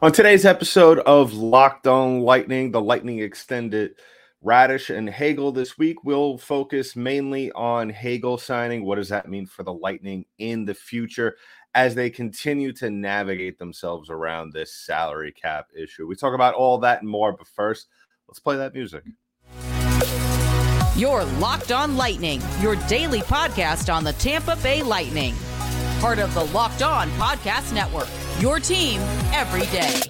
On today's episode of Locked On Lightning, the Lightning extended Raddysh and Hagel this week. We'll focus mainly on Hagel signing. What does that mean for the Lightning in the future as they continue to navigate themselves around this salary cap issue? We talk about all that and more, but first, let's play that music. Your Locked On Lightning, your daily podcast on the Tampa Bay Lightning. Part of the Locked On Podcast Network. Your team every day.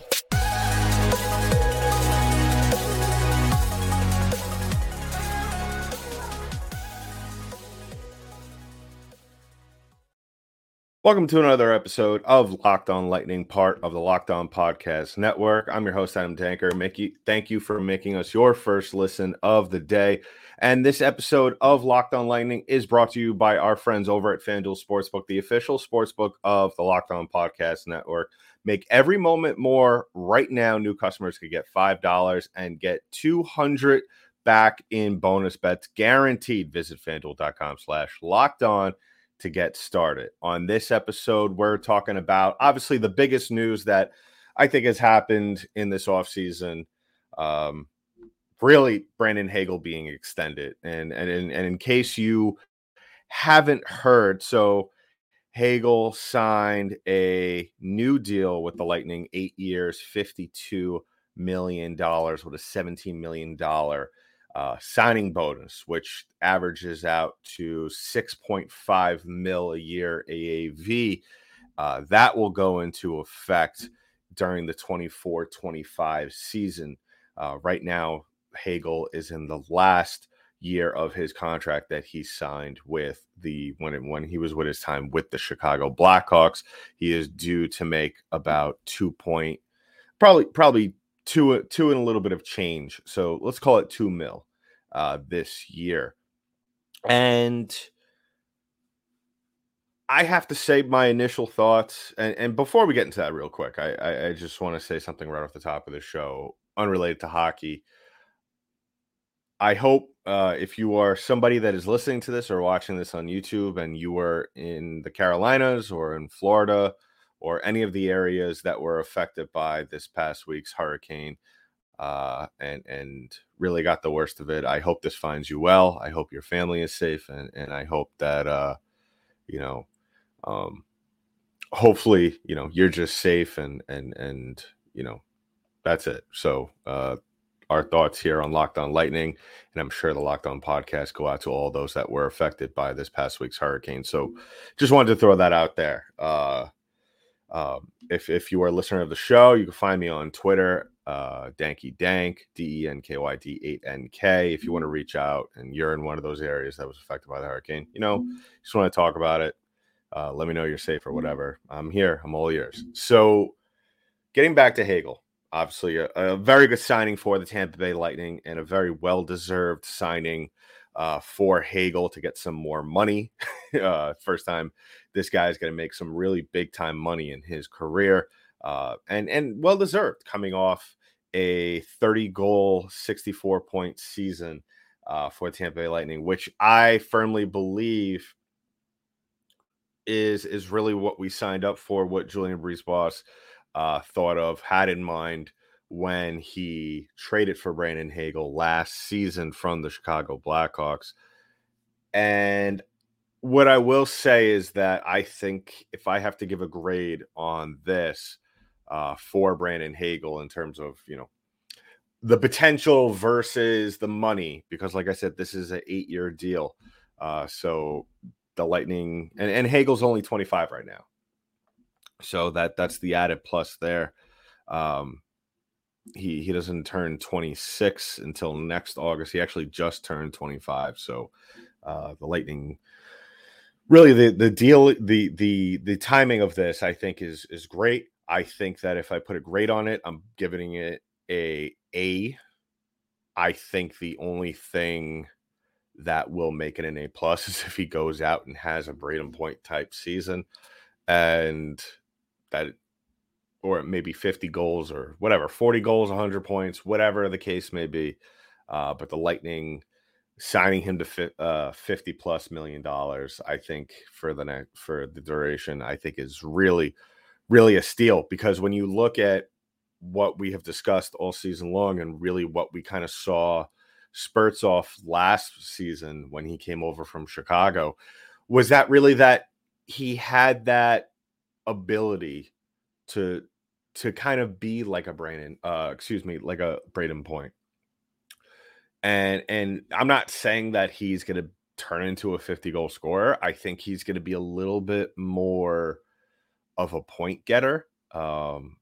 Welcome to another episode of Locked On Lightning, part of the Locked On Podcast Network. I'm your host, Adam Danker. Mickey, thank you for making us your first listen of the day. And this episode of Locked On Lightning is brought to you by our friends over at FanDuel Sportsbook, the official sportsbook of the Locked On Podcast Network. Make every moment more right now. New customers could get $5 and get 200 back in bonus bets guaranteed. Visit fanduel.com slash locked on to get started. On this episode, we're talking about obviously the biggest news that I think has happened in this offseason. Um, really, Brandon Hagel being extended. And, and, and, and in case you haven't heard, so Hagel signed a new deal with the Lightning, eight years, $52 million with a $17 million uh, signing bonus, which averages out to 6.5 mil a year AAV. Uh, that will go into effect during the 24 25 season. Uh, right now, Hagel is in the last year of his contract that he signed with the when when he was with his time with the Chicago Blackhawks. He is due to make about two point, probably probably two two and a little bit of change. So let's call it two mil uh, this year. And I have to say my initial thoughts, and, and before we get into that, real quick, I, I, I just want to say something right off the top of the show, unrelated to hockey. I hope uh, if you are somebody that is listening to this or watching this on YouTube and you were in the Carolinas or in Florida or any of the areas that were affected by this past week's hurricane, uh, and and really got the worst of it. I hope this finds you well. I hope your family is safe, and and I hope that uh, you know, um, hopefully, you know, you're just safe, and and and you know, that's it. So. Uh, our thoughts here on Locked On Lightning, and I'm sure the Locked On podcast go out to all those that were affected by this past week's hurricane. So, just wanted to throw that out there. Uh, um, if if you are a listener of the show, you can find me on Twitter uh, Danky Dank, D E N K Y D 8 N K. If you want to reach out and you're in one of those areas that was affected by the hurricane, you know, just want to talk about it. Uh, let me know you're safe or whatever. I'm here. I'm all ears. So, getting back to Hagel, obviously a, a very good signing for the Tampa Bay Lightning and a very well deserved signing uh, for Hagel to get some more money. uh, first time this guy is going to make some really big time money in his career. Uh, and and well deserved coming off a 30 goal, 64 point season uh, for Tampa Bay Lightning, which I firmly believe is is really what we signed up for, what Julien BriseBois uh, thought of, had in mind when he traded for Brandon Hagel last season from the Chicago Blackhawks. And what I will say is that I think if I have to give a grade on this, uh, for Brandon Hagel in terms of you know the potential versus the money because like I said this is an eight year deal uh, so the Lightning and, and Hagel's only 25 right now so that that's the added plus there. Um, he he doesn't turn 26 until next August. He actually just turned 25 so uh, the Lightning really the the deal the the the timing of this I think is is great. I think that if I put a grade on it, I'm giving it a A. I think the only thing that will make it an A plus is if he goes out and has a Brayden Point type season, and that, or maybe 50 goals or whatever, 40 goals, 100 points, whatever the case may be. Uh, but the Lightning signing him to fi- uh, 50 plus million dollars, I think for the next for the duration, I think is really really a steal because when you look at what we have discussed all season long and really what we kind of saw spurts off last season when he came over from Chicago was that really that he had that ability to to kind of be like a Brandon uh excuse me like a Brayden Point and and I'm not saying that he's going to turn into a 50 goal scorer. I think he's going to be a little bit more of a point getter. Um,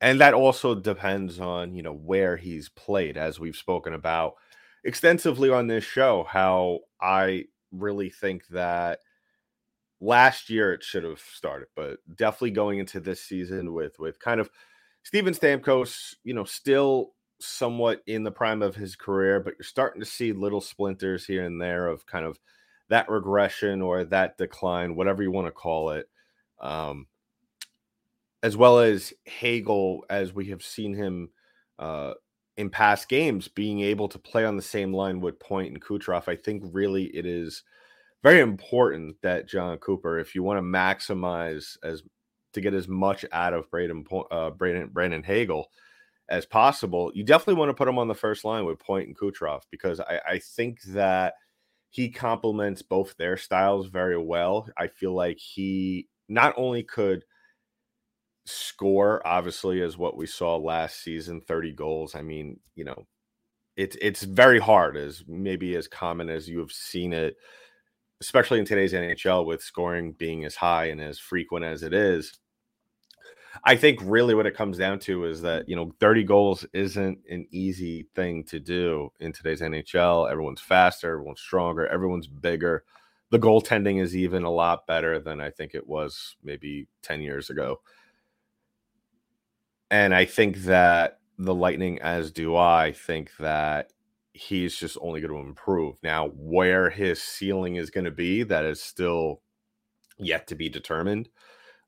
and that also depends on, you know, where he's played as we've spoken about extensively on this show how I really think that last year it should have started, but definitely going into this season with with kind of Steven Stamkos, you know, still somewhat in the prime of his career, but you're starting to see little splinters here and there of kind of that regression or that decline, whatever you want to call it. Um, as well as Hagel, as we have seen him uh, in past games, being able to play on the same line with Point and Kucherov. I think really it is very important that Jon Cooper, if you want to maximize as to get as much out of Braden, uh, Braden, Brandon Hagel, as possible, you definitely want to put him on the first line with Point and Kucherov because I, I think that he complements both their styles very well. I feel like he not only could score, obviously, as what we saw last season, 30 goals. I mean, you know, it's it's very hard as maybe as common as you have seen it, especially in today's NHL with scoring being as high and as frequent as it is I think really what it comes down to is that, you know, 30 goals isn't an easy thing to do in today's NHL. Everyone's faster, everyone's stronger, everyone's bigger. The goaltending is even a lot better than I think it was maybe 10 years ago. And I think that the Lightning, as do I, think that he's just only going to improve. Now, where his ceiling is going to be, that is still yet to be determined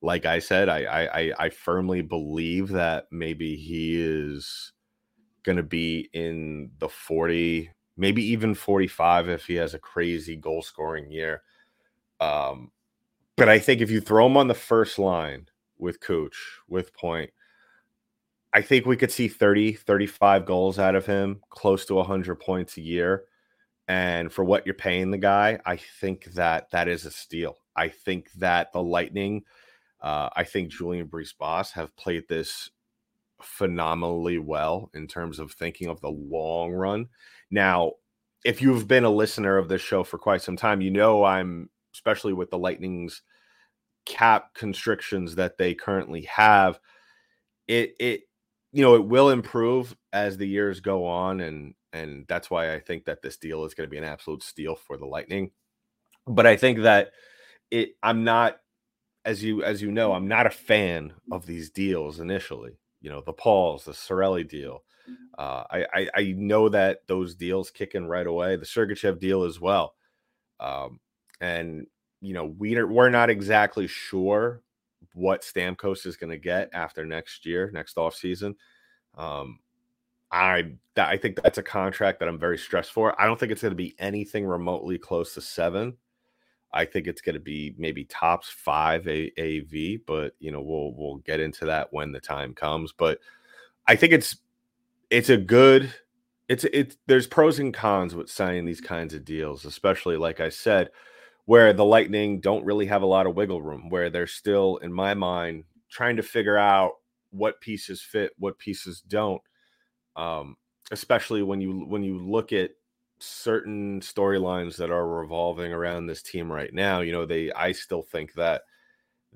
like I said, I I I firmly believe that maybe he is going to be in the 40, maybe even 45 if he has a crazy goal scoring year. Um, but I think if you throw him on the first line with Cooch, with Point, I think we could see 30, 35 goals out of him, close to 100 points a year. And for what you're paying the guy, I think that that is a steal. I think that the Lightning – uh, I think Julien Boss have played this phenomenally well in terms of thinking of the long run. Now, if you've been a listener of this show for quite some time, you know I'm especially with the Lightning's cap constrictions that they currently have. It it you know it will improve as the years go on, and and that's why I think that this deal is going to be an absolute steal for the Lightning. But I think that it I'm not as you as you know, I'm not a fan of these deals initially. You know, the Pauls, the Cirelli deal. Mm-hmm. Uh, I, I, I know that those deals kick in right away. The Sergachev deal as well. Um, and you know, we are, we're not exactly sure what Stamkos is going to get after next year, next off season. Um, I I think that's a contract that I'm very stressed for. I don't think it's going to be anything remotely close to seven. I think it's going to be maybe tops five a- AV, but you know we'll we'll get into that when the time comes. But I think it's it's a good it's it's there's pros and cons with signing these kinds of deals, especially like I said, where the Lightning don't really have a lot of wiggle room, where they're still, in my mind, trying to figure out what pieces fit, what pieces don't. Um, especially when you when you look at certain storylines that are revolving around this team right now. You know, they I still think that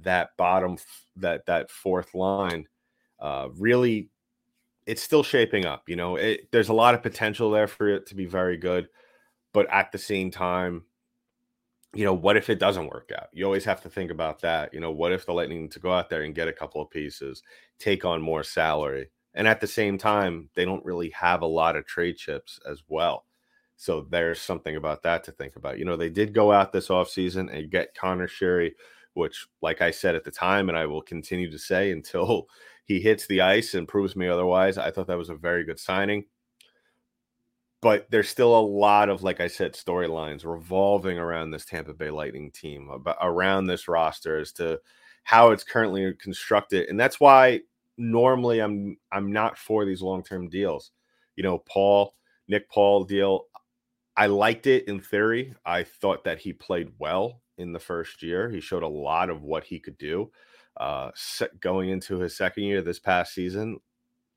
that bottom that that fourth line uh really it's still shaping up, you know. It, there's a lot of potential there for it to be very good, but at the same time, you know, what if it doesn't work out? You always have to think about that. You know, what if the Lightning to go out there and get a couple of pieces, take on more salary, and at the same time, they don't really have a lot of trade chips as well. So there's something about that to think about. You know, they did go out this offseason and get Conor Sheary, which, like I said at the time, and I will continue to say until he hits the ice and proves me otherwise, I thought that was a very good signing. But there's still a lot of, like I said, storylines revolving around this Tampa Bay Lightning team, about, around this roster as to how it's currently constructed. And that's why normally I'm I'm not for these long term deals. You know, Paul Nick Paul deal. I liked it in theory. I thought that he played well in the first year. He showed a lot of what he could do. Uh, going into his second year this past season,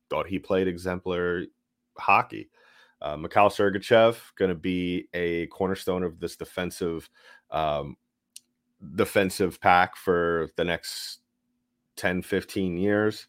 thought he played exemplary hockey. Uh, Mikhail Sergachev going to be a cornerstone of this defensive um, defensive pack for the next 10, 15 years.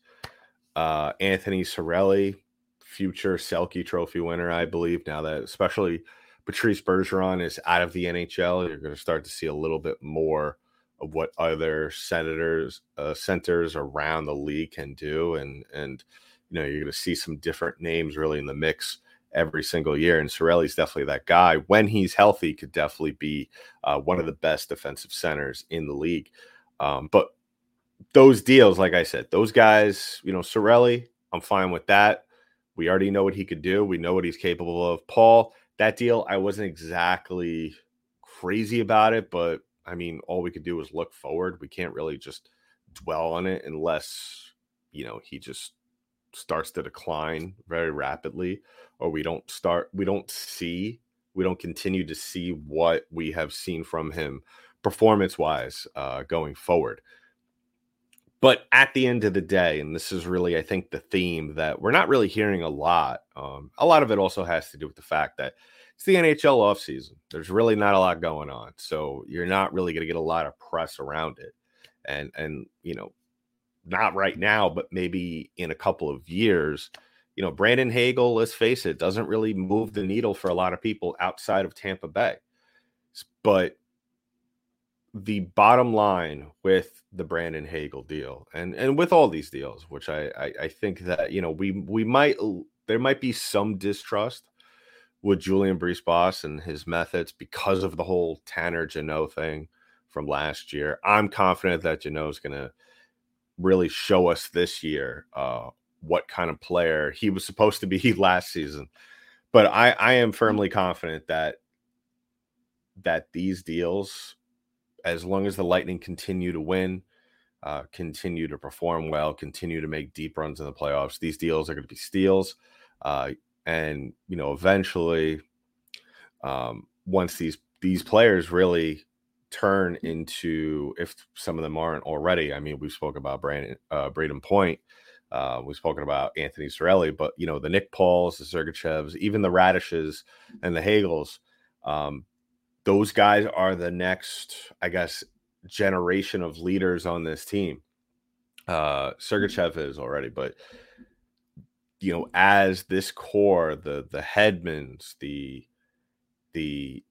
Uh, Anthony Cirelli, future Selke Trophy winner, I believe. Now that especially Patrice Bergeron is out of the NHL, you're going to start to see a little bit more of what other senators, uh, centers around the league can do, and and you know you're going to see some different names really in the mix every single year. And Cirelli's definitely that guy. When he's healthy, could definitely be uh, one of the best defensive centers in the league. Um, but those deals, like I said, those guys, you know, Cirelli, I'm fine with that. We already know what he could do. We know what he's capable of. Paul, that deal, I wasn't exactly crazy about it, but I mean, all we could do is look forward. We can't really just dwell on it unless, you know, he just starts to decline very rapidly or we don't start we don't see we don't continue to see what we have seen from him performance wise uh, going forward but at the end of the day and this is really i think the theme that we're not really hearing a lot um, a lot of it also has to do with the fact that it's the nhl offseason there's really not a lot going on so you're not really going to get a lot of press around it and and you know not right now, but maybe in a couple of years. You know, Brandon Hagel, let's face it, doesn't really move the needle for a lot of people outside of Tampa Bay. But the bottom line with the Brandon Hagel deal and and with all these deals, which I, I I, think that you know we we might there might be some distrust with Julien Boss and his methods because of the whole Tanner Jeannot thing from last year. I'm confident that Jeannot is going to really show us this year uh, what kind of player he was supposed to be last season. But I, I am mm. firmly confident that that these deals, as long as the Lightning continue to win, uh, continue to perform well, continue to make deep runs in the playoffs, these deals are going to be steals. Uh, and you know, eventually, um, once these these players really turn into if some of them aren't already. I mean, we spoke about Brandon uh, Brayden Point. Uh, we've spoken about Anthony Cirelli, but you know the Nick Pauls, the Sergachevs, even the Raddyshes and the Hagels. Um, those guys are the next, I guess, generation of leaders on this team. Uh, Sergachev is already, but you know, as this core, the the Hedmans, the the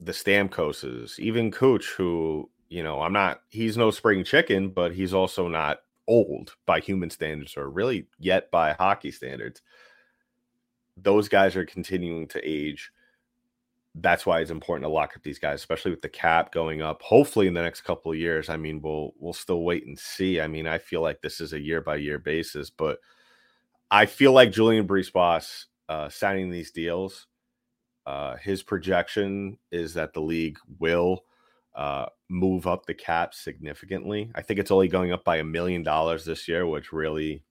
the Stamkoses, even Cooch, who, you know, I'm not, he's no spring chicken, but he's also not old by human standards or really yet by hockey standards. Those guys are continuing to age. That's why it's important to lock up these guys, especially with the cap going up. Hopefully, in the next couple of years. I mean, we'll we'll still wait and see. I mean, I feel like this is a year by year basis, but I feel like Julien BriseBois uh, signing these deals uh, his projection is that the league will uh, move up the cap significantly. I think it's only going up by a million dollars this year, which really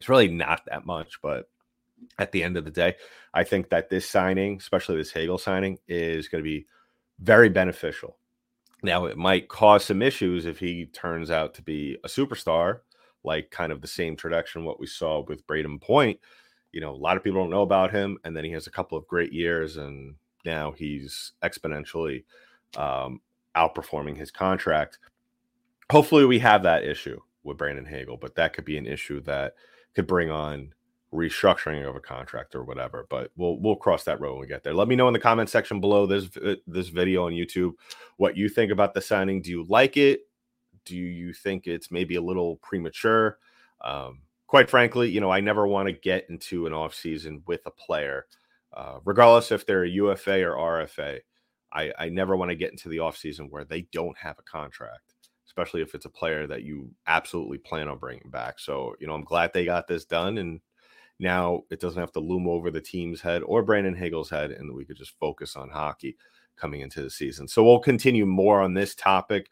it's really not that much. But at the end of the day, I think that this signing, especially this Hagel signing, is going to be very beneficial. Now, it might cause some issues if he turns out to be a superstar, like kind of the same tradition what we saw with Brayden Point you know, a lot of people don't know about him. And then he has a couple of great years, and now he's exponentially um, outperforming his contract. Hopefully, we have that issue with Brandon Hagel, but that could be an issue that could bring on restructuring of a contract or whatever. But we'll we'll cross that road when we get there. Let me know in the comment section below this this video on YouTube what you think about the signing. Do you like it? Do you think it's maybe a little premature? Um, quite frankly, you know, I never want to get into an offseason with a player, uh, regardless if they're a UFA or RFA. I, I never want to get into the offseason where they don't have a contract, especially if it's a player that you absolutely plan on bringing back. So, you know, I'm glad they got this done. And now it doesn't have to loom over the team's head or Brandon Hagel's head, and we could just focus on hockey coming into the season. So we'll continue more on this topic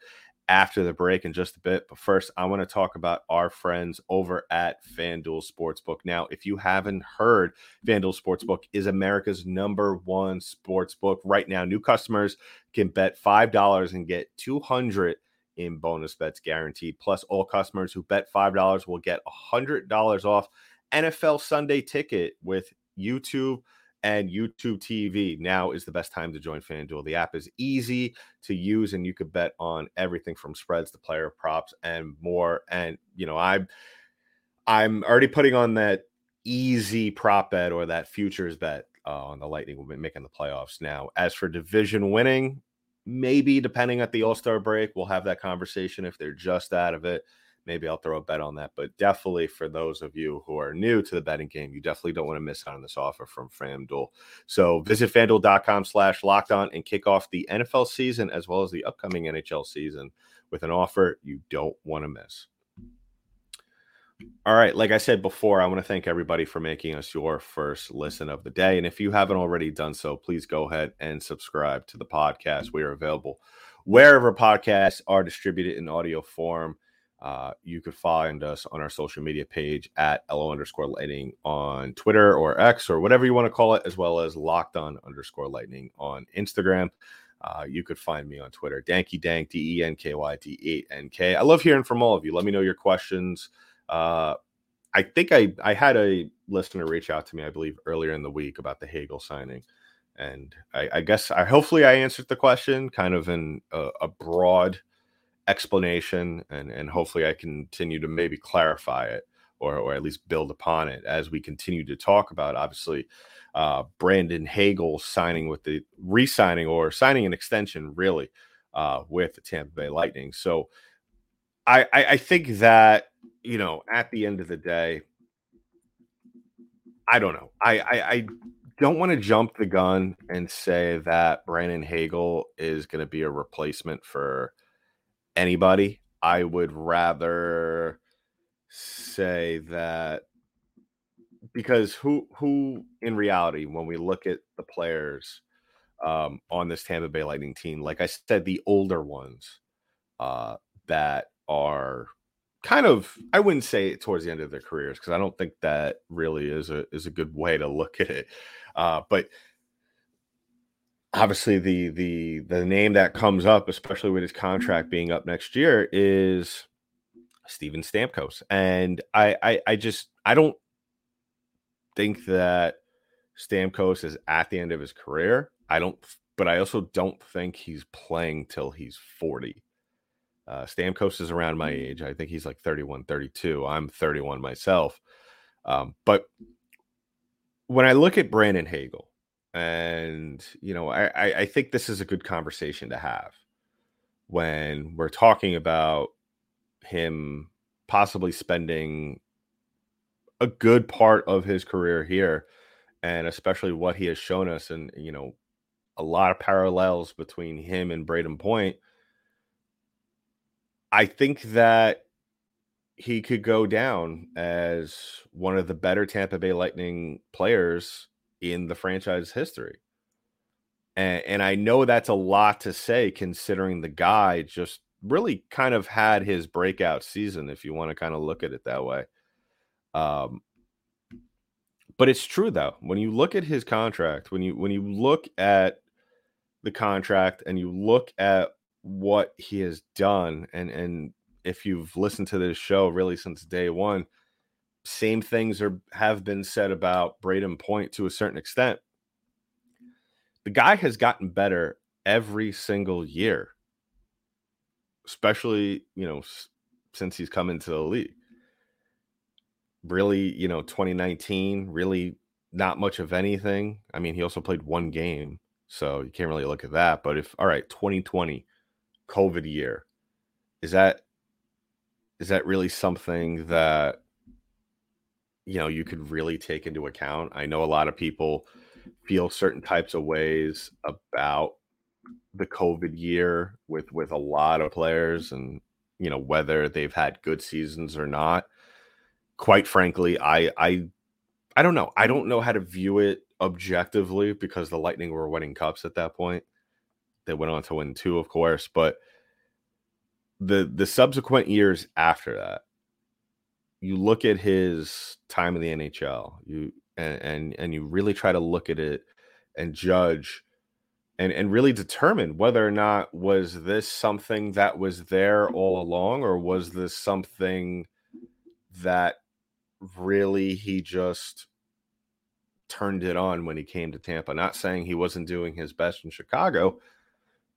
after the break in just a bit. But first, I want to talk about our friends over at FanDuel Sportsbook. Now, if you haven't heard, FanDuel Sportsbook is America's number one sportsbook. Right now, new customers can bet $5 and get 200 in bonus bets guaranteed. Plus, all customers who bet $5 will get $100 off NFL Sunday ticket with YouTube and YouTube TV. Now is the best time to join FanDuel. The app is easy to use and you could bet on everything from spreads to player props and more. And you know, I'm I'm already putting on that easy prop bet or that futures bet uh, on the Lightning will be making the playoffs. Now, as for division winning, maybe depending at the All Star break, we'll have that conversation if they're just out of it maybe I'll throw a bet on that. But definitely for those of you who are new to the betting game, you definitely don't want to miss out on this offer from FanDuel. So visit fanduel.com slash locked on and kick off the NFL season as well as the upcoming NHL season with an offer you don't want to miss. All right. Like I said before, I want to thank everybody for making us your first listen of the day. And if you haven't already done so, please go ahead and subscribe to the podcast. We are available wherever podcasts are distributed in audio form. Uh, you could find us on our social media page at LO underscore lightning on Twitter or X or whatever you want to call it, as well as locked on underscore lightning on Instagram. Uh, you could find me on Twitter, Danky Dank, D E N K Y D 8 N K. I love hearing from all of you. Let me know your questions. Uh, I think I, I had a listener reach out to me, I believe, earlier in the week about the Hagel signing. And I, I guess I hopefully I answered the question kind of in a, a broad explanation and and hopefully I continue to maybe clarify it or or at least build upon it as we continue to talk about obviously uh, Brandon Hagel signing with the re-signing or signing an extension really uh, with the Tampa Bay Lightning. So I, I I think that you know at the end of the day I don't know. I I, I don't want to jump the gun and say that Brandon Hagel is going to be a replacement for anybody. I would rather say that because who who in reality when we look at the players um, on this Tampa Bay Lightning team, like I said, the older ones uh, that are kind of I wouldn't say towards the end of their careers because I don't think that really is a is a good way to look at it. Uh, but obviously the the the name that comes up, especially with his contract being up next year, is Steven Stamkos, and I I, I just I don't think that Stamkos is at the end of his career. I don't, but I also don't think he's playing till he's forty. Uh, Stamkos is around my age. I think he's like 31, 32. I'm 31 myself. Um, but when I look at Brandon Hagel, and you know I, I think this is a good conversation to have when we're talking about him possibly spending a good part of his career here and especially what he has shown us and you know a lot of parallels between him and Brayden Point. I think that he could go down as one of the better Tampa Bay Lightning players in the franchise history. And, and I know that's a lot to say considering the guy just really kind of had his breakout season, if you want to kind of look at it that way. Um, but it's true though. When you look at his contract, when you when you look at the contract and you look at what he has done, and and if you've listened to this show really since day one, same things are have been said about Brayden Point to a certain extent. The guy has gotten better every single year, especially you know since he's come into the league. Really, you know, 2019, really not much of anything. I mean, he also played one game, so you can't really look at that. But if all right, 2020, COVID year, is that is that really something that you know you could really take into account. I know a lot of people feel certain types of ways about the covid year with with a lot of players and you know whether they've had good seasons or not. Quite frankly i i i don't know. I don't know how to view it objectively because the lightning were winning cups at that point. They went on to win two of course but the the subsequent years after that, you look at his time in the NHL, you and and, and you really try to look at it and judge and and really determine whether or not was this something that was there all along or was this something that really he just turned it on when he came to Tampa. Not saying he wasn't doing his best in Chicago,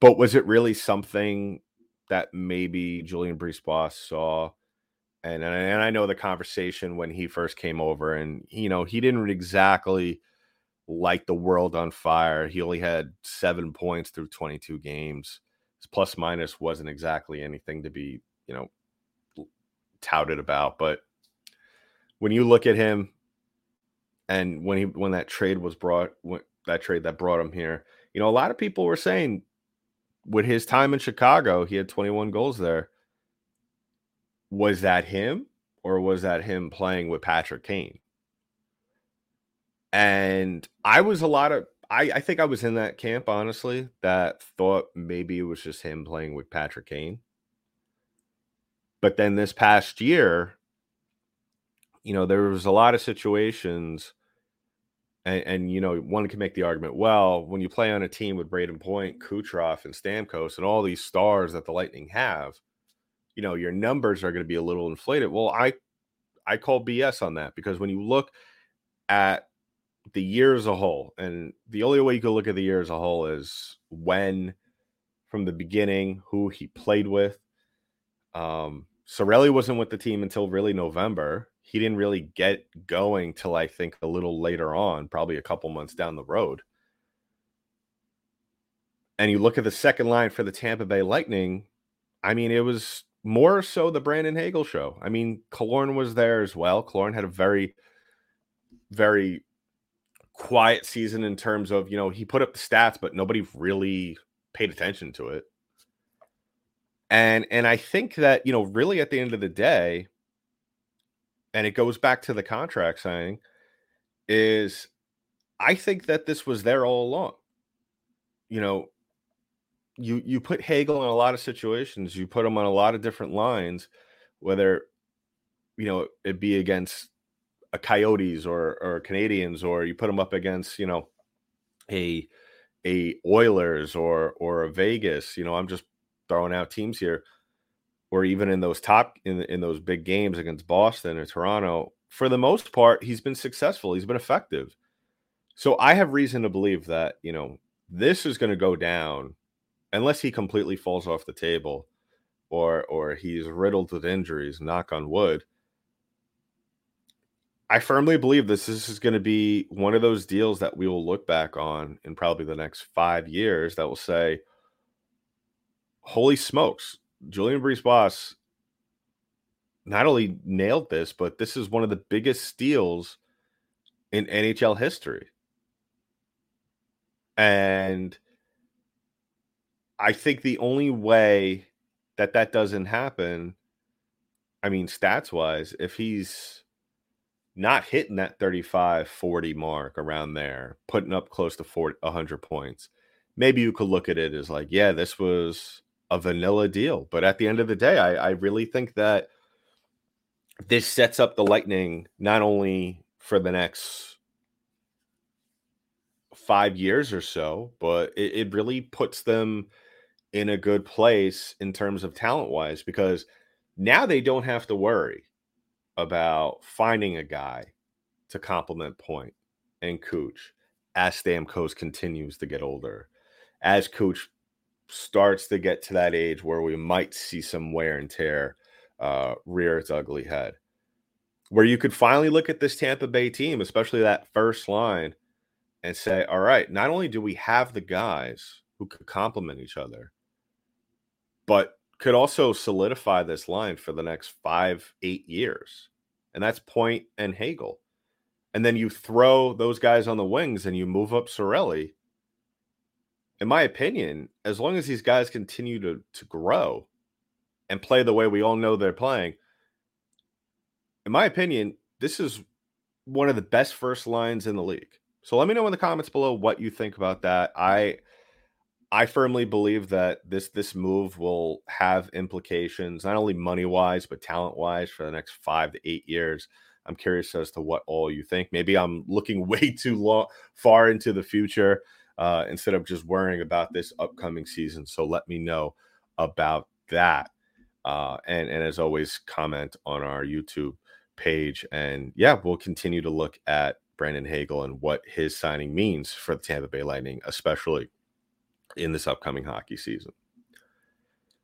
but was it really something that maybe Julien BriseBois saw? And, and I know the conversation when he first came over, and you know he didn't exactly light the world on fire. He only had seven points through 22 games. His plus minus wasn't exactly anything to be, you know, touted about. But when you look at him, and when he when that trade was brought, when, that trade that brought him here, you know, a lot of people were saying with his time in Chicago, he had 21 goals there. Was that him, or was that him playing with Patrick Kane? And I was a lot of I, I think I was in that camp, honestly, that thought maybe it was just him playing with Patrick Kane. But then this past year, you know, there was a lot of situations, and, and, you know, one can make the argument, well, when you play on a team with Brayden Point, Kucherov, and Stamkos, and all these stars that the Lightning have, you know, your numbers are going to be a little inflated. Well, I I call BS on that because when you look at the year as a whole, and the only way you can look at the year as a whole is when from the beginning, who he played with. Um, Cirelli wasn't with the team until really November he didn't really get going till I think a little later on, probably a couple months down the road. And you look at the second line for the Tampa Bay Lightning, I mean, it was more so the Brandon Hagel show. I mean, Killorn was there as well. Killorn had a very, very quiet season in terms of, you know, he put up the stats, but nobody really paid attention to it. And and I think that, you know, really at the end of the day, and it goes back to the contract signing, is I think that this was there all along. You know, you you put Hagel in a lot of situations, you put him on a lot of different lines, whether you know it be against a Coyotes or or Canadiens, or you put him up against you know a a Oilers or or a Vegas. You know, I'm just throwing out teams here or even in those top in in those big games against Boston or Toronto, for the most part, he's been successful. He's been effective. So I have reason to believe that, you know, this is going to go down unless he completely falls off the table or or he's riddled with injuries, knock on wood. I firmly believe this, this is going to be one of those deals that we will look back on in probably the next 5 years that will say holy smokes, Julien Boss not only nailed this, but this is one of the biggest steals in NHL history. And I think the only way that that doesn't happen, I mean, stats wise, if he's not hitting that 35 40 mark around there, putting up close to 40, 100 points, maybe you could look at it as like, yeah, this was a vanilla deal. But at the end of the day, I, I really think that this sets up the Lightning not only for the next five years or so, but it, it really puts them in a good place in terms of talent wise because now they don't have to worry about finding a guy to complement Point and Cooch as Stamkos continues to get older, as Cooch starts to get to that age where we might see some wear and tear uh, rear its ugly head. Where you could finally look at this Tampa Bay team, especially that first line, and say, all right, not only do we have the guys who could complement each other, but could also solidify this line for the next five, eight years. And that's Point and Hagel. And then you throw those guys on the wings and you move up Cirelli. in my opinion, as long as these guys continue to to grow and play the way we all know they're playing, in my opinion, this is one of the best first lines in the league. So let me know in the comments below what you think about that. I I firmly believe that this this move will have implications not only money wise but talent wise for the next five to eight years. I'm curious as to what all you think. Maybe I'm looking way too long, far into the future uh, instead of just worrying about this upcoming season. So let me know about that. Uh, and and as always, comment on our YouTube page. And yeah, we'll continue to look at Brandon Hagel and what his signing means for the Tampa Bay Lightning, especially in this upcoming hockey season.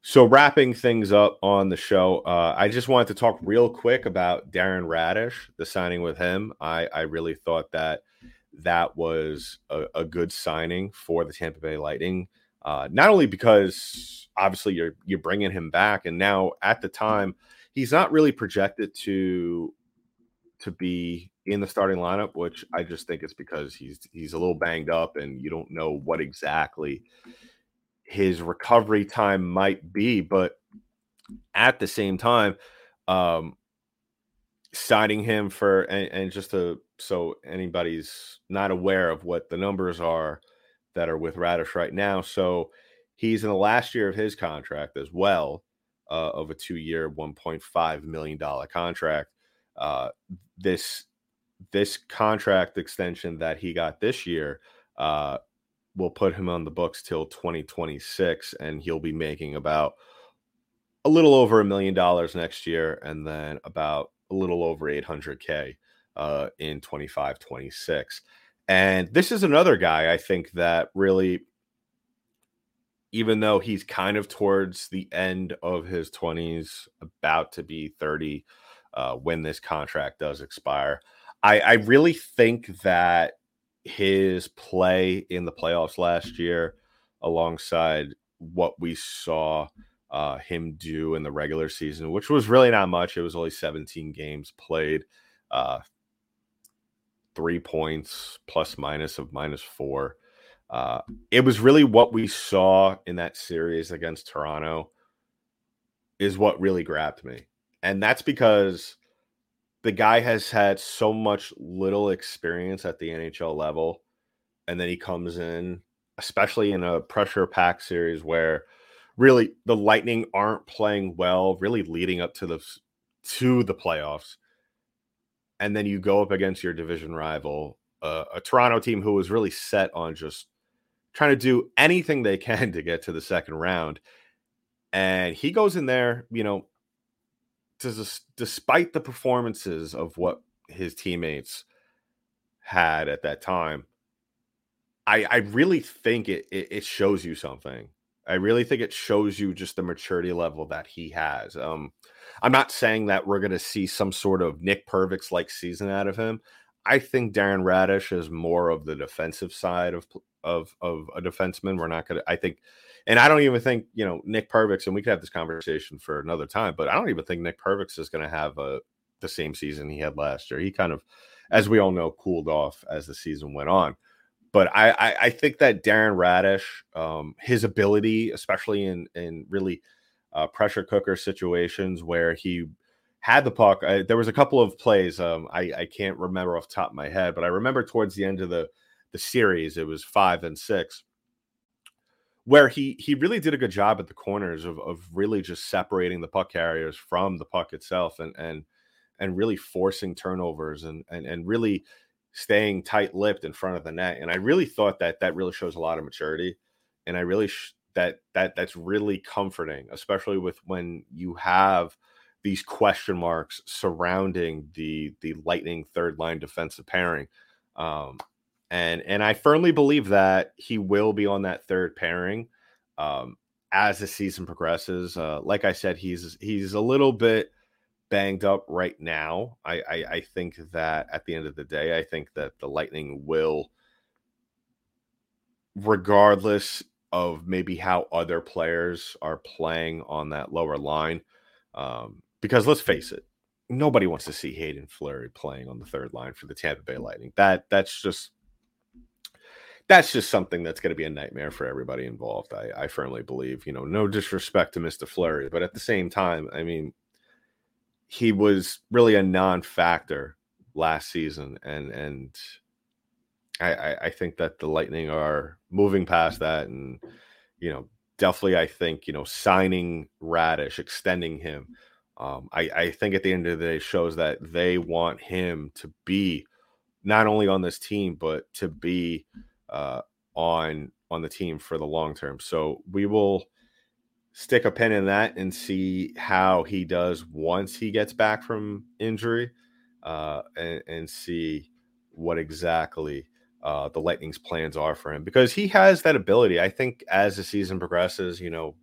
So, wrapping things up on the show, uh, I just wanted to talk real quick about Darren Raddysh, the signing with him. I, I really thought that that was a, a, good signing for the Tampa Bay Lightning. Uh, not only because obviously you're you're bringing him back, and now at the time he's not really projected to to be in the starting lineup, which I just think it's because he's he's a little banged up and you don't know what exactly his recovery time might be. But at the same time, um, signing him for and, and just to so anybody's not aware of what the numbers are that are with Raddysh right now. So he's in the last year of his contract as well, uh, of a one point five million dollar contract. Uh, this this contract extension that he got this year uh, will put him on the books till 2026, and he'll be making about a little over a million dollars next year, and then about a little over 800k uh, in 25, 26. And this is another guy I think that really, even though he's kind of towards the end of his 20s, about to be 30 uh, when this contract does expire, I, I really think that his play in the playoffs last year, alongside what we saw uh, him do in the regular season, which was really not much. It was only 17 games played, uh, three points plus minus of minus four. Uh, it was really what we saw in that series against Toronto is what really grabbed me. And that's because the guy has had so much little experience at the NHL level, and then he comes in, especially in a pressure pack series where really the Lightning aren't playing well, really leading up to the to the playoffs, and then you go up against your division rival, uh, a Toronto team who was really set on just trying to do anything they can to get to the second round, and he goes in there, you know, despite the performances of what his teammates had at that time, I, I really think it, it, it shows you something. I really think it shows you just the maturity level that he has. Um, I'm not saying that we're going to see some sort of Nick Perbix like season out of him. I think Darren Raddysh is more of the defensive side of of of a defenseman. We're not going to. I think and I don't even think, you know, Nick Perbix, and we could have this conversation for another time, but I don't even think Nick Perbix is going to have a, the same season he had last year. He kind of, as we all know, cooled off as the season went on. But I, I, I think that Darren Radish, um, his ability, especially in in really uh, pressure cooker situations where he had the puck. I, there was a couple of plays um, I, I can't remember off top of my head, but I remember towards the end of the the series, it was five and six where he he really did a good job at the corners of of really just separating the puck carriers from the puck itself and and and really forcing turnovers and and and really staying tight-lipped in front of the net and I really thought that that really shows a lot of maturity and I really sh- that that that's really comforting especially with when you have these question marks surrounding the the lightning third line defensive pairing um and and I firmly believe that he will be on that third pairing um, as the season progresses. Uh, like I said, he's he's a little bit banged up right now. I, I I think that at the end of the day, I think that the Lightning will, regardless of maybe how other players are playing on that lower line, um, because let's face it, nobody wants to see Hayden Fleury playing on the third line for the Tampa Bay mm. Lightning. That that's just that's just something that's going to be a nightmare for everybody involved. I, I firmly believe, you know, no disrespect to Mr. Fleury, but at the same time, I mean, he was really a non-factor last season, and and I, I, I think that the Lightning are moving past that, and you know, definitely, I think, you know, signing Raddysh, extending him, um, I, I think at the end of the day shows that they want him to be not only on this team, but to be uh, on on the team for the long term. So we will stick a pin in that and see how he does once he gets back from injury, uh, and, and see what exactly uh, the Lightning's plans are for him because he has that ability. I think as the season progresses, you know,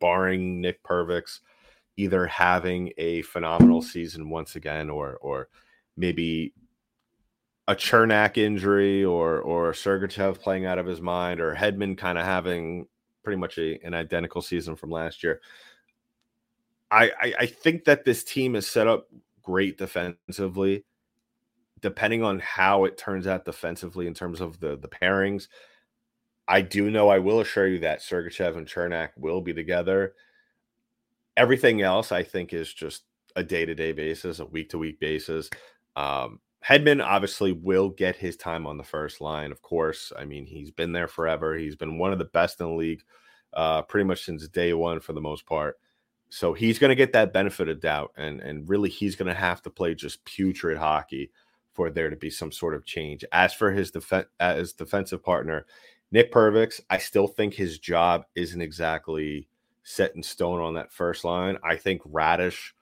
barring Nick Perbix either having a phenomenal season once again or or maybe a Cernak injury or or Sergachev playing out of his mind or Hedman kind of having pretty much a, an identical season from last year. I, I I think that this team is set up great defensively depending on how it turns out defensively in terms of the the pairings, I do know I will assure you that Sergachev and Cernak will be together. Everything else, I think, is just a day to day basis, a week to week basis. Um, Hedman obviously will get his time on the first line, of course. I mean, he's been there forever. He's been one of the best in the league uh, pretty much since day one for the most part. So he's going to get that benefit of doubt, and and really he's going to have to play just putrid hockey for there to be some sort of change. As for his def- as defensive partner, Nick Perbix, I still think his job isn't exactly set in stone on that first line. I think Raddysh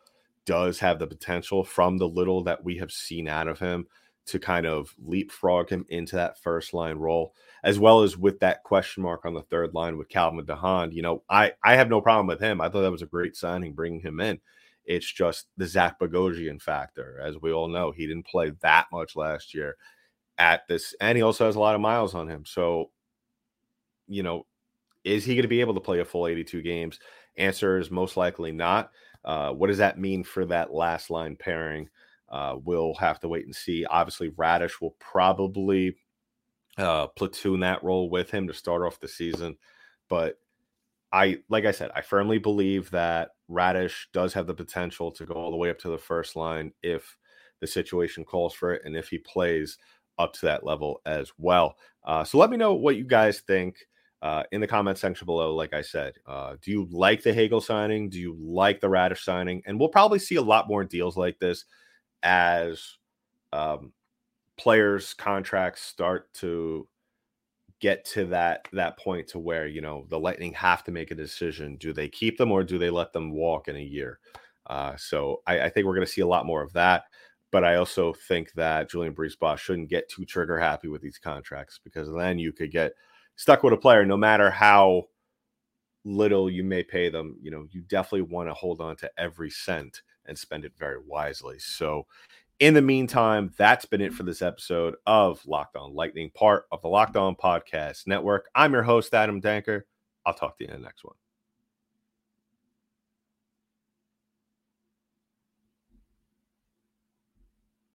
does have the potential from the little that we have seen out of him to kind of leapfrog him into that first line role, as well as with that question mark on the third line with Calvin de Haan. You know, I I have no problem with him. I thought that was a great signing bringing him in. It's just the Zach Bogosian factor. As we all know, he didn't play that much last year at this, and he also has a lot of miles on him. So, you know, is he going to be able to play a full 82 games? Answer is most likely not. Uh, what does that mean for that last line pairing? Uh, we'll have to wait and see. Obviously, Raddysh will probably uh, platoon that role with him to start off the season. But I, like I said, I firmly believe that Raddysh does have the potential to go all the way up to the first line if the situation calls for it and if he plays up to that level as well. Uh, so let me know what you guys think uh, in the comment section below. Like I said, uh, do you like the Hagel signing? Do you like the Raddysh signing? And we'll probably see a lot more deals like this as um, players' contracts start to get to that that point to where you know the lightning have to make a decision do they keep them or do they let them walk in a year uh, so I, I, think we're going to see a lot more of that but i also think that Julien BriseBois shouldn't get too trigger happy with these contracts because then you could get stuck with a player no matter how little you may pay them you know you definitely want to hold on to every cent and spend it very wisely so in the meantime, that's been it for this episode of Locked On Lightning, part of the Locked On Podcast Network. I'm your host, Adam Danker. I'll talk to you in the next one.